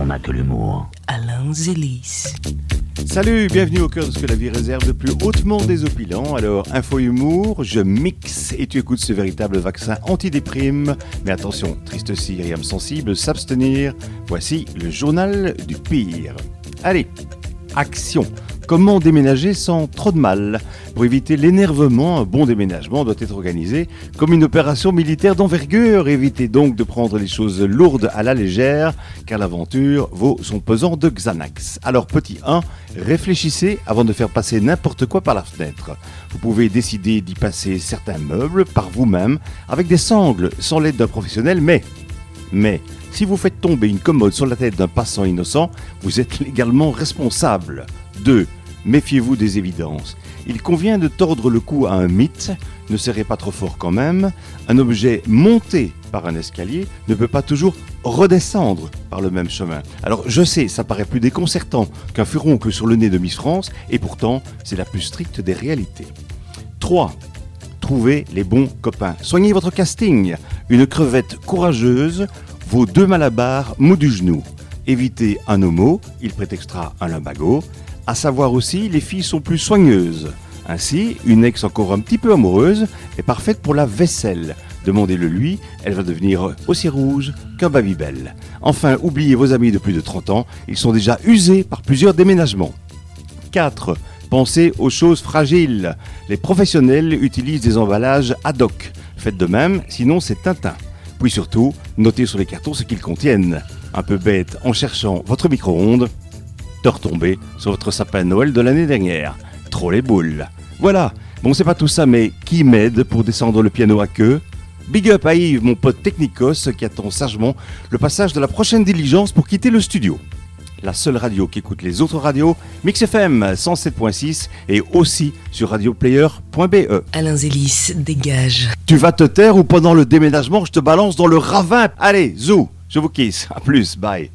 on n'a que l'humour. Alain Zélis. Salut, bienvenue au cœur de ce que la vie réserve de plus hautement désopilant. Alors, info humour, je mixe et tu écoutes ce véritable vaccin antidéprime. Mais attention, triste cire et âme sensible, s'abstenir. Voici le journal du pire. Allez, action. Comment déménager sans trop de mal Pour éviter l'énervement, un bon déménagement doit être organisé comme une opération militaire d'envergure. Évitez donc de prendre les choses lourdes à la légère, car l'aventure vaut son pesant de Xanax. Alors petit 1, réfléchissez avant de faire passer n'importe quoi par la fenêtre. Vous pouvez décider d'y passer certains meubles par vous-même, avec des sangles, sans l'aide d'un professionnel, mais... Mais, si vous faites tomber une commode sur la tête d'un passant innocent, vous êtes légalement responsable. 2. Méfiez-vous des évidences. Il convient de tordre le cou à un mythe, ne serrez pas trop fort quand même. Un objet monté par un escalier ne peut pas toujours redescendre par le même chemin. Alors je sais, ça paraît plus déconcertant qu'un furoncle sur le nez de Miss France, et pourtant c'est la plus stricte des réalités. 3. Trouvez les bons copains. Soignez votre casting. Une crevette courageuse vaut deux malabars mou du genou. Évitez un homo, il prétextera un lumbago. À savoir aussi, les filles sont plus soigneuses. Ainsi, une ex encore un petit peu amoureuse est parfaite pour la vaisselle. Demandez-le lui, elle va devenir aussi rouge qu'un Babybel. Enfin, oubliez vos amis de plus de 30 ans, ils sont déjà usés par plusieurs déménagements. 4. Pensez aux choses fragiles. Les professionnels utilisent des emballages ad hoc. Faites de même, sinon c'est Tintin. Puis surtout, notez sur les cartons ce qu'ils contiennent. Un peu bête en cherchant votre micro-ondes, de retomber sur votre sapin de Noël de l'année dernière. Trop les boules. Voilà, bon c'est pas tout ça, mais qui m'aide pour descendre le piano à queue? Big up à Yves, mon pote Technicos, qui attend sagement le passage de la prochaine diligence pour quitter le studio. La seule radio qui écoute les autres radios, Mix FM 107.6 et aussi sur radioplayer.be. Alain Zélis, dégage. Tu vas te taire ou pendant le déménagement, je te balance dans le ravin Allez, zou, je vous kiss. À plus, bye.